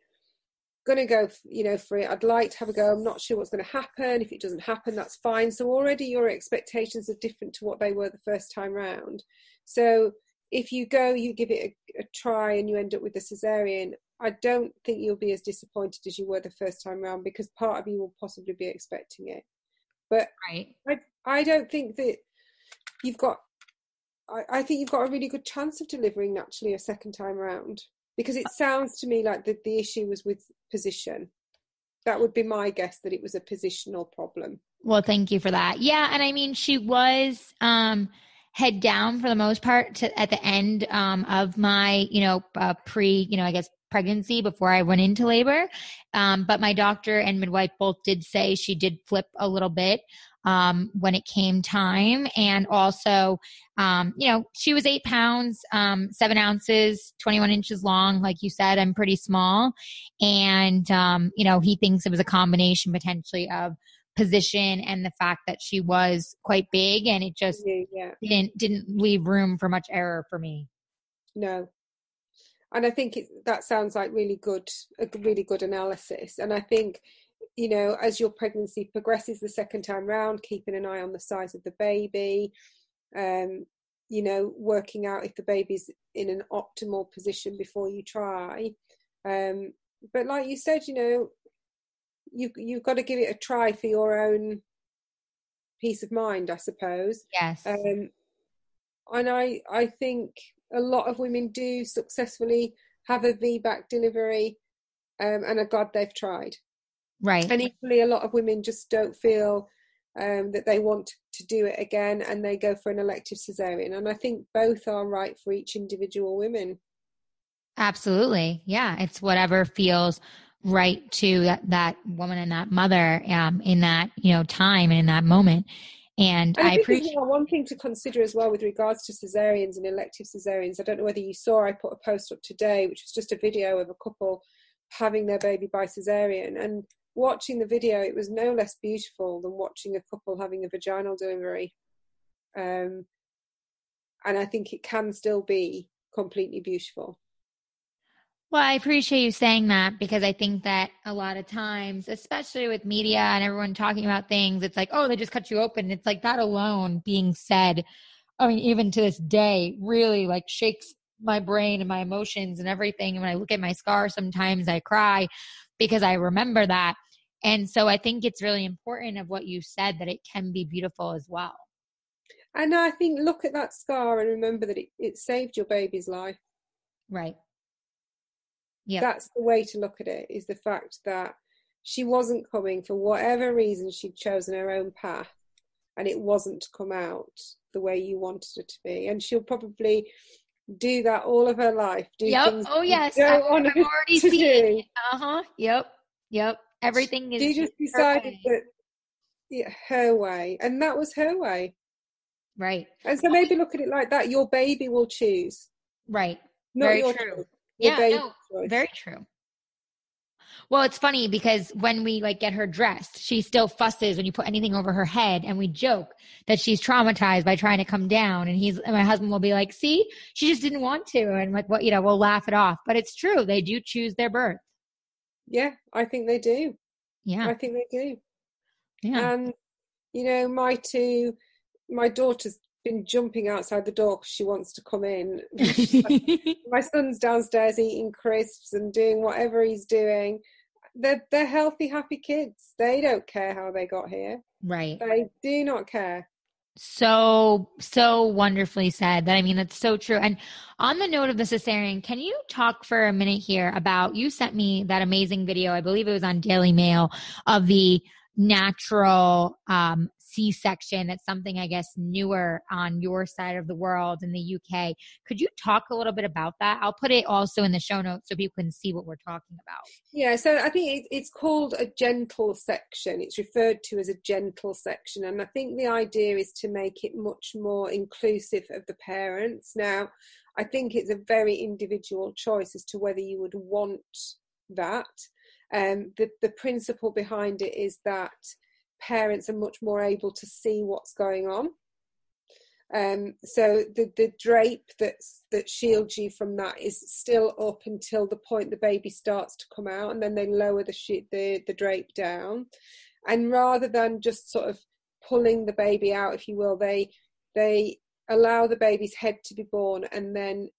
gonna go you know for it. I'd like to have a go. I'm not sure what's gonna happen. If it doesn't happen, that's fine. So already your expectations are different to what they were the first time round. So if you go, you give it a, a try and you end up with a cesarean, I don't think you'll be as disappointed as you were the first time round because part of you will possibly be expecting it. But right. I, I don't think that you've got, I, I think you've got a really good chance of delivering naturally a second time round because it sounds to me like the, the issue was with position. That would be my guess that it was a positional problem. Well, thank you for that. Yeah. And I mean, she was, um, head down for the most part to, at the end um, of my, you know, uh, pre, you know, I guess pregnancy before I went into labor. Um, but my doctor and midwife both did say she did flip a little bit um, when it came time. And also, um, you know, she was eight pounds, um, seven ounces, 21 inches long. Like you said, I'm pretty small. And, um, you know, he thinks it was a combination potentially of position and the fact that she was quite big and it just yeah, yeah. didn't didn't leave room for much error for me no and i think it, that sounds like really good a really good analysis and i think you know as your pregnancy progresses the second time round keeping an eye on the size of the baby um you know working out if the baby's in an optimal position before you try um but like you said you know you you've got to give it a try for your own peace of mind, I suppose. Yes. Um, and I I think a lot of women do successfully have a VBAC delivery, um, and are glad they've tried. Right. And equally, a lot of women just don't feel um, that they want to do it again, and they go for an elective cesarean. And I think both are right for each individual women. Absolutely. Yeah. It's whatever feels right to that, that woman and that mother um, in that you know time and in that moment and, and I, I appreciate one thing to consider as well with regards to cesareans and elective cesareans. I don't know whether you saw. I put a post up today, which was just a video of a couple having their baby by cesarean, and watching the video, it was no less beautiful than watching a couple having a vaginal delivery. Um, and I think it can still be completely beautiful. Well, I appreciate you saying that because I think that a lot of times, especially with media and everyone talking about things, it's like, oh, they just cut you open. It's like that alone being said, I mean, even to this day, really like shakes my brain and my emotions and everything. And when I look at my scar, sometimes I cry because I remember that. And so I think it's really important of what you said that it can be beautiful as well. And I think look at that scar and remember that it, it saved your baby's life. Right. Yeah. That's the way to look at it is the fact that she wasn't coming for whatever reason she'd chosen her own path and it wasn't to come out the way you wanted it to be. And she'll probably do that all of her life. Do yep. Oh yes. I've, I've already seen do. it. Uh-huh. Yep. Yep. Everything is She just decided that yeah, her way. And that was her way. Right. And so maybe look at it like that. Your baby will choose. Right. Not Very true. Choice yeah, no, very true. Well, it's funny because when we like get her dressed, she still fusses when you put anything over her head, and we joke that she's traumatized by trying to come down. And he's, and my husband will be like, "See, she just didn't want to," and like, what you know, we'll laugh it off. But it's true; they do choose their birth. Yeah, I think they do. Yeah. I think they do. Yeah. And you know, my two, my daughter's been jumping outside the door because she wants to come in. [laughs] my son's downstairs eating crisps and doing whatever he's doing. They're they're healthy, happy kids. They don't care how they got here. right. They do not care. So, so wonderfully said that. I mean, that's so true. And on the note of the cesarean, can you talk for a minute here about you sent me that amazing video, I believe it was on Daily Mail, of the natural um, C section. That's something, I guess, newer on your side of the world in the UK. Could you talk a little bit about that? I'll put it also in the show notes so people can see what we're talking about. Yeah, so I think it, it's called a gentle section. It's referred to as a gentle section, and I think the idea is to make it much more inclusive of the parents. Now, I think it's a very individual choice as to whether you would want that. Um, the the principle behind it is that parents are much more able to see what's going on. Um, so the the drape that's that shields you from that is still up until the point the baby starts to come out, and then they lower the the the drape down, and rather than just sort of pulling the baby out, if you will, they they allow the baby's head to be born, and then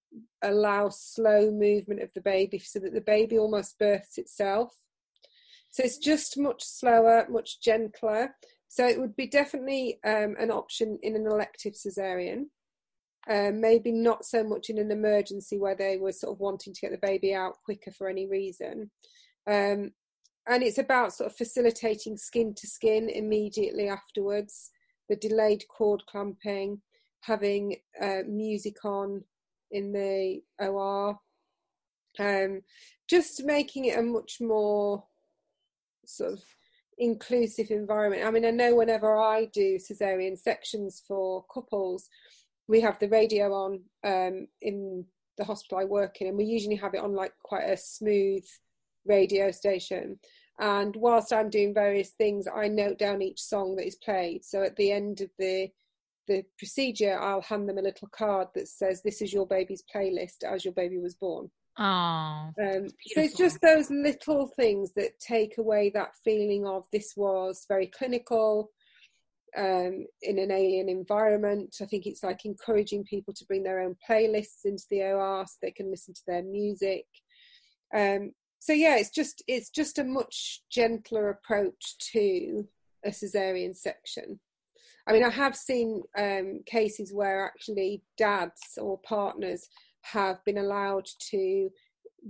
allow slow movement of the baby so that the baby almost births itself. So it's just much slower, much gentler. So it would be definitely um, an option in an elective cesarean. Um, maybe not so much in an emergency where they were sort of wanting to get the baby out quicker for any reason. Um, and it's about sort of facilitating skin to skin immediately afterwards, the delayed cord clamping, having uh, music on in the OR, um, just making it a much more sort of inclusive environment. I mean, I know whenever I do cesarean sections for couples, we have the radio on um, in the hospital I work in, and we usually have it on like quite a smooth radio station. And whilst I'm doing various things, I note down each song that is played. So at the end of the the procedure, I'll hand them a little card that says, "This is your baby's playlist as your baby was born." Oh, Um, so it's just those little things that take away that feeling of this was very clinical um, in an alien environment. I think it's like encouraging people to bring their own playlists into the OR so they can listen to their music. Um, so yeah, it's just it's just a much gentler approach to a cesarean section. I mean, I have seen um, cases where actually dads or partners have been allowed to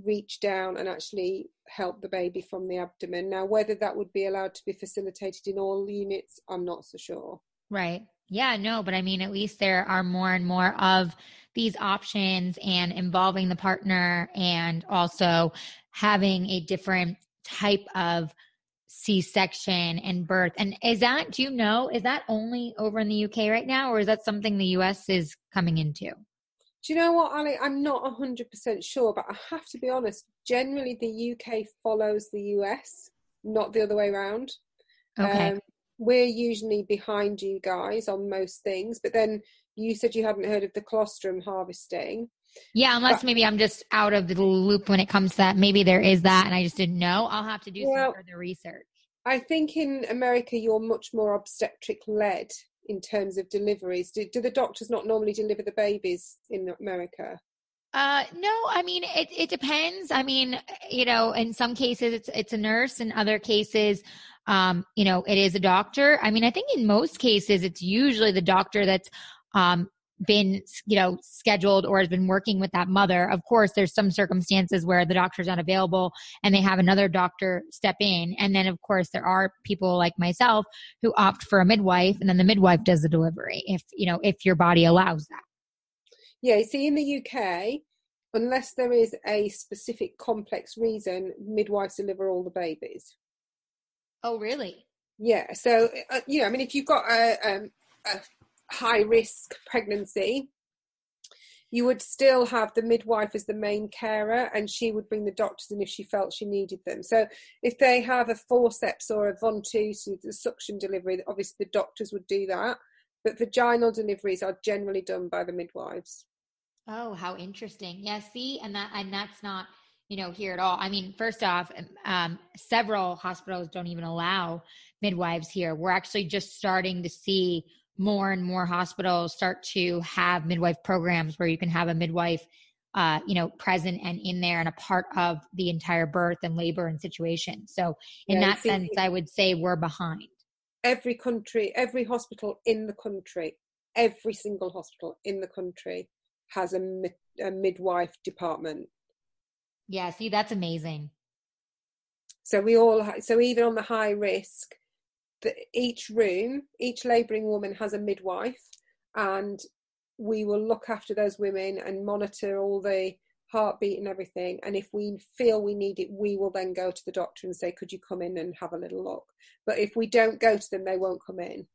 reach down and actually help the baby from the abdomen. Now, whether that would be allowed to be facilitated in all units, I'm not so sure. Right. Yeah, no, but I mean, at least there are more and more of these options and involving the partner and also having a different type of C section and birth. And is that, do you know, is that only over in the UK right now or is that something the US is coming into? Do you know what, Ali? I'm not 100% sure, but I have to be honest. Generally, the UK follows the US, not the other way around. Okay. Um, we're usually behind you guys on most things, but then you said you hadn't heard of the colostrum harvesting. yeah, unless maybe I'm just out of the loop when it comes to that. Maybe there is that and I just didn't know. I'll have to do Well, some further research. I think in America you're much more obstetric led in terms of deliveries. Do, do the doctors not normally deliver the babies in America? Uh, no, I mean it. It depends. I mean, you know, in some cases it's it's a nurse. In other cases, um, you know, it is a doctor. I mean, I think in most cases it's usually the doctor that's um been you know scheduled or has been working with that mother. Of course, there's some circumstances where the doctor's not available and they have another doctor step in, and then of course there are people like myself who opt for a midwife, and then the midwife does the delivery if you know if your body allows that. Yeah, see, in the UK, unless there is a specific complex reason, midwives deliver all the babies. Oh, really? Yeah, so uh, you know, I mean, if you've got a, um, a high risk pregnancy, you would still have the midwife as the main carer, and she would bring the doctors in if she felt she needed them. So, if they have a forceps or a ventouse, so the suction delivery, obviously the doctors would do that. But vaginal deliveries are generally done by the midwives. Oh, how interesting. Yeah, see, and that and that's not you know, here at all. I mean, first off, um, several hospitals don't even allow midwives here. We're actually just starting to see more and more hospitals start to have midwife programs where you can have a midwife uh, you know, present and in there and a part of the entire birth and labor and situation. So, in yeah, that sense, I would say we're behind. Every country, every hospital in the country, every single hospital in the country has a, a midwife department. Yeah, see, that's amazing. So we all, so even on the high risk, the, each room, each labouring woman has a midwife, and we will look after those women and monitor all the heartbeat and everything. And if we feel we need it, we will then go to the doctor and say, Could you come in and have a little look? But if we don't go to them, they won't come in.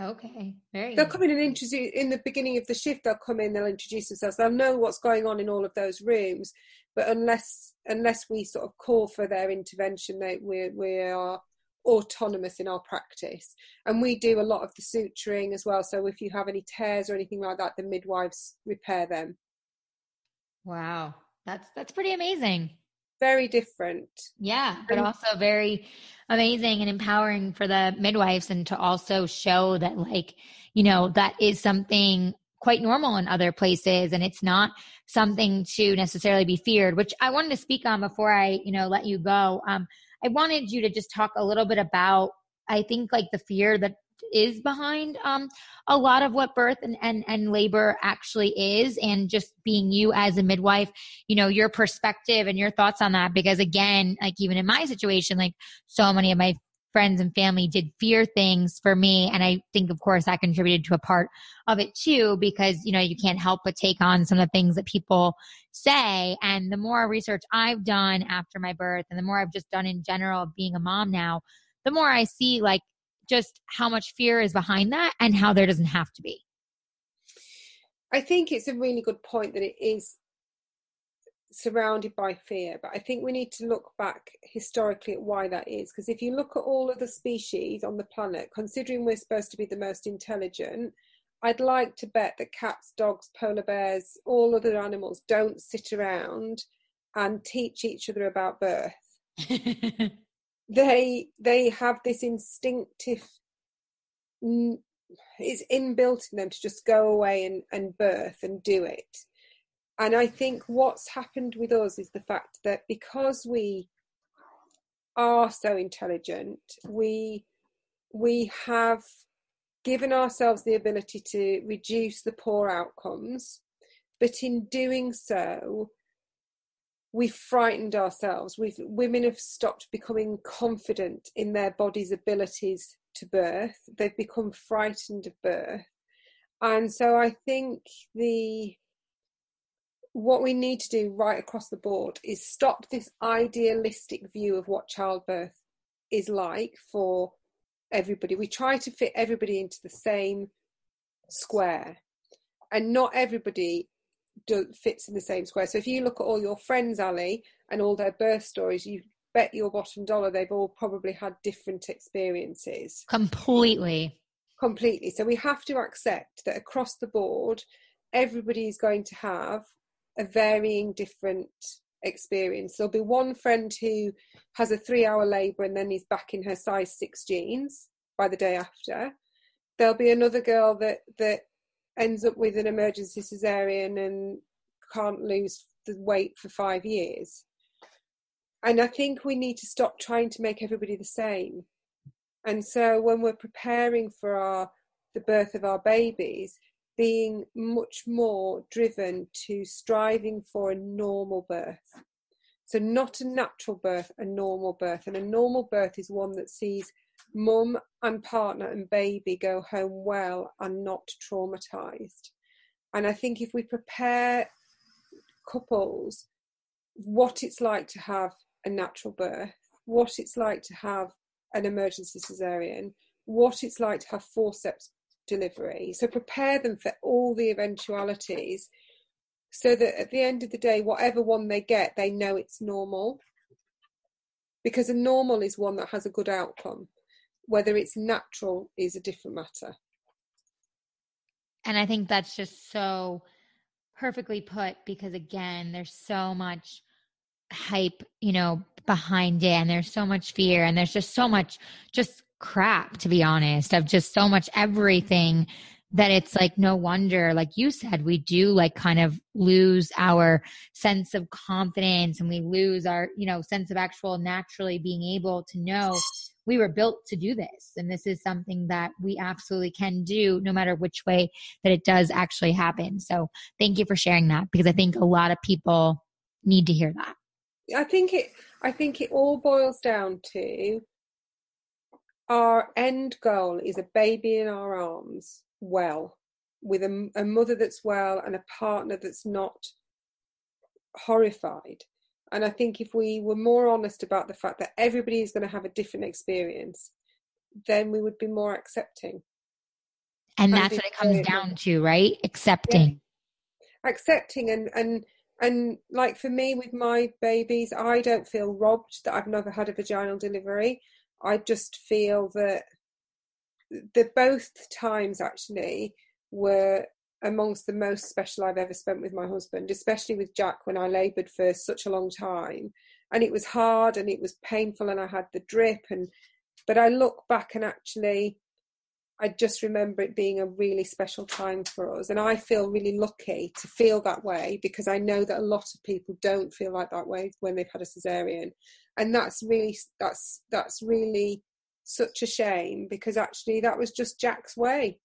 Okay, very. They'll come in and introduce in the beginning of the shift. They'll come in. They'll introduce themselves. They'll know what's going on in all of those rooms. But unless unless we sort of call for their intervention, they we we are autonomous in our practice. And we do a lot of the suturing as well. So if you have any tears or anything like that, the midwives repair them. Wow. That's that's pretty amazing. Very different. Yeah, but also very amazing and empowering for the midwives and to also show that like, you know, that is something quite normal in other places and it's not something to necessarily be feared, which I wanted to speak on before I, you know, let you go. Um, I wanted you to just talk a little bit about, I think, like the fear that is behind um, a lot of what birth and, and, and labor actually is and just being you as a midwife you know your perspective and your thoughts on that because again like even in my situation like so many of my friends and family did fear things for me. And i think of course that contributed to a part of it too because you know you can't help but take on some of the things that people say. And the more research i've done after my birth and the more i've just done in general of being a mom now the more i see like just how much fear is behind that and how there doesn't have to be. I think it's a really good point that it is surrounded by fear. But I think we need to look back historically at why that is. Because if you look at all of the species on the planet, considering we're supposed to be the most intelligent, I'd like to bet that cats, dogs, polar bears, all other animals don't sit around and teach each other about birth. [laughs] they they have this instinctive it's inbuilt in them to just go away and, and birth and do it and I think what's happened with us is the fact that because we are so intelligent, we we have given ourselves the ability to reduce the poor outcomes, but in doing so, we've frightened ourselves. We've women have stopped becoming confident in their body's abilities to birth. They've become frightened of birth. And so I think the what we need to do right across the board is stop this idealistic view of what childbirth is like for everybody. We try to fit everybody into the same square, and not everybody do, fits in the same square. So if you look at all your friends, Ali, and all their birth stories, you bet your bottom dollar they've all probably had different experiences. Completely. Completely. So we have to accept that across the board, everybody is going to have a varying different experience. There'll be one friend who has a three hour labour and then is back in her size six jeans by the day after. There'll be another girl that, that ends up with an emergency cesarean and can't lose the weight for five years. And I think we need to stop trying to make everybody the same. And so when we're preparing for our the birth of our babies, being much more driven to striving for a normal birth. So, not a natural birth, a normal birth. And a normal birth is one that sees mum and partner and baby go home well and not traumatized. And I think if we prepare couples what it's like to have a natural birth, what it's like to have an emergency cesarean, what it's like to have forceps delivery. So prepare them for all the eventualities so that at the end of the day, whatever one they get, they know it's normal. Because a normal is one that has a good outcome. Whether it's natural is a different matter. And I think that's just so perfectly put because, again, there's so much hype, you know, behind it and there's so much fear and there's just so much just crap to be honest of just so much everything that it's like no wonder like you said we do like kind of lose our sense of confidence and we lose our you know sense of actual naturally being able to know we were built to do this. And this is something that we absolutely can do no matter which way that it does actually happen. So thank you for sharing that because i think a lot of people need to hear that. I think it i think it all boils down to our end goal is a baby in our arms well with a, a mother that's well and a partner that's not horrified and I think if we were more honest about the fact that everybody is going to have a different experience, then we would be more accepting. And that's what it comes down to, right? Accepting. Yeah. Accepting and and and like for me with my babies, I don't feel robbed that I've never had a vaginal delivery. I just feel that the both times actually were amongst the most special I've ever spent with my husband, especially with Jack when I laboured for such a long time. And it was hard and it was painful and I had the drip and but I look back and actually I just remember it being a really special time for us. And I feel really lucky to feel that way because I know that a lot of people don't feel like that way when they've had a cesarean. And that's really that's that's really such a shame because actually that was just Jack's way.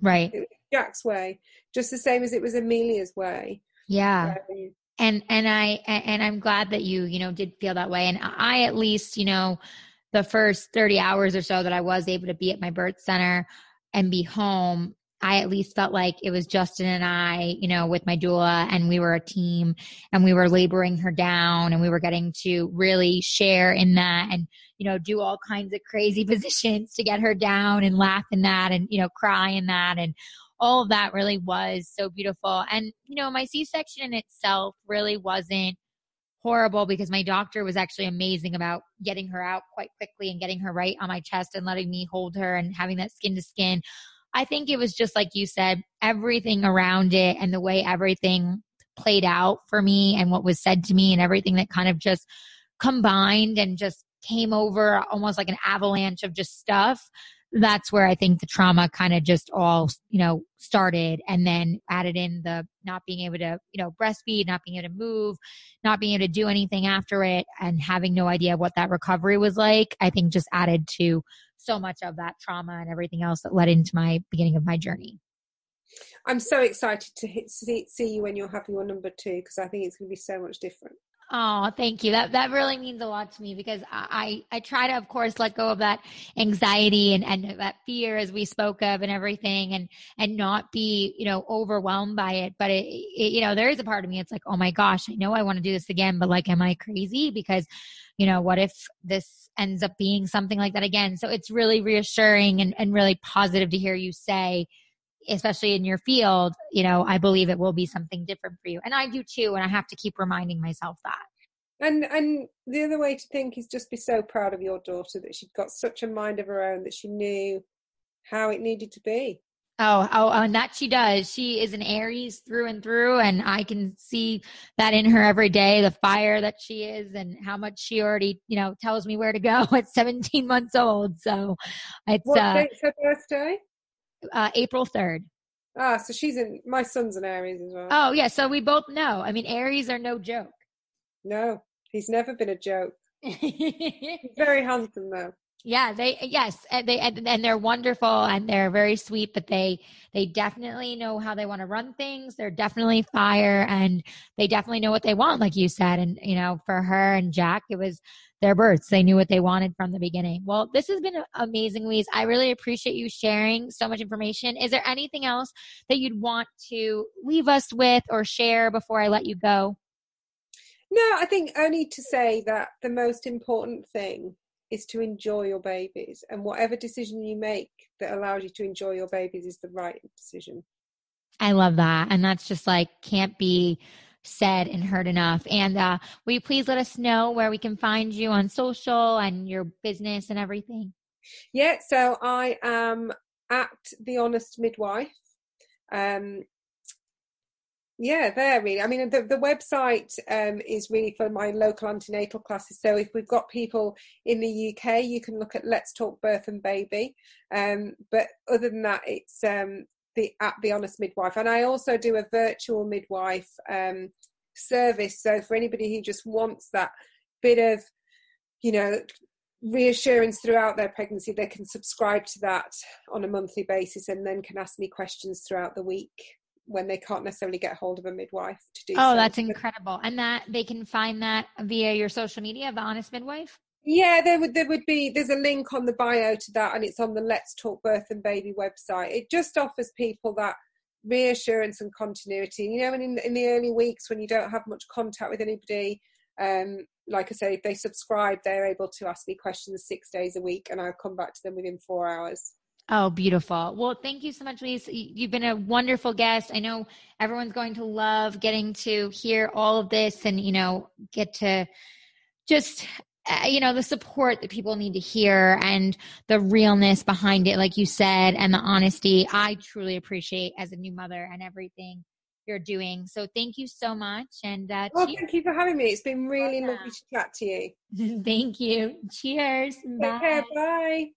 Right. Jack's way, just the same as it was Amelia's way. Yeah. Um, and and I and I'm glad that you you know did feel that way. And I at least you know the first 30 hours or so that I was able to be at my birth center and be home. I at least felt like it was Justin and I, you know, with my doula, and we were a team and we were laboring her down and we were getting to really share in that and, you know, do all kinds of crazy [laughs] positions to get her down and laugh in that and, you know, cry in that and all of that really was so beautiful. And, you know, my C section in itself really wasn't horrible because my doctor was actually amazing about getting her out quite quickly and getting her right on my chest and letting me hold her and having that skin to skin. I think it was just like you said, everything around it and the way everything played out for me and what was said to me and everything that kind of just combined and just came over almost like an avalanche of just stuff that's where I think the trauma kind of just all, you know, started and then added in the not being able to, you know, breastfeed, not being able to move, not being able to do anything after it and having no idea what that recovery was like, I think just added to so much of that trauma and everything else that led into my beginning of my journey. I'm so excited to hit, see, see you when you're having your number two because I think it's going to be so much different. Oh, thank you. That that really means a lot to me because I I try to, of course, let go of that anxiety and and that fear as we spoke of and everything, and and not be you know overwhelmed by it. But it, it you know there is a part of me. It's like, oh my gosh, I know I want to do this again, but like, am I crazy? Because you know, what if this ends up being something like that again? So it's really reassuring and and really positive to hear you say especially in your field, you know, I believe it will be something different for you. And I do too. And I have to keep reminding myself that. And and the other way to think is just be so proud of your daughter that she'd got such a mind of her own that she knew how it needed to be. Oh, oh, and that she does. She is an Aries through and through, and I can see that in her every day. The fire that she is, and how much she already, you know, tells me where to go [laughs] at 17 months old. So, it's what uh, date's her birthday? Uh, April 3rd. Ah, so she's in, my son's an Aries as well. Oh, yeah. So we both know. I mean, Aries are no joke. No, he's never been a joke. [laughs] very handsome, though. Yeah, they yes, and they and, and they're wonderful and they're very sweet, but they they definitely know how they want to run things. They're definitely fire and they definitely know what they want, like you said. And you know, for her and Jack, it was their births. They knew what they wanted from the beginning. Well, this has been amazing, Louise. I really appreciate you sharing so much information. Is there anything else that you'd want to leave us with or share before I let you go? No, I think only to say that the most important thing is to enjoy your babies, and whatever decision you make that allows you to enjoy your babies is the right decision. I love that. And that's just like, can't be said and heard enough. And uh, will you please let us know where we can find you on social and your business and everything? Yeah, so I am at the Honest Midwife. Um, Yeah, there really. I mean, the, the website um, is really for my local antenatal classes. So if we've got people in the UK, you can look at Let's Talk Birth and Baby. Um, but other than that, it's um, the at the Honest Midwife, and I also do a virtual midwife um, service. So for anybody who just wants that bit of, you know, reassurance throughout their pregnancy, they can subscribe to that on a monthly basis, and then can ask me questions throughout the week when they can't necessarily get hold of a midwife to do oh so. that's incredible and that they can find that via your social media the honest midwife yeah there would there would be there's a link on the bio to that and it's on the let's talk birth and baby website it just offers people that reassurance and continuity you know and in, in the early weeks when you don't have much contact with anybody um like i say if they subscribe they're able to ask me questions six days a week and i'll come back to them within four hours Oh, beautiful. Well, thank you so much, Lise. You've been a wonderful guest. I know everyone's going to love getting to hear all of this and, you know, get to just, uh, you know, the support that people need to hear and the realness behind it, like you said, and the honesty. I truly appreciate as a new mother and everything you're doing. So thank you so much. And uh, well, thank you for having me. It's been really lovely to chat to you. [laughs] thank you. Cheers. Take Bye. Care. Bye.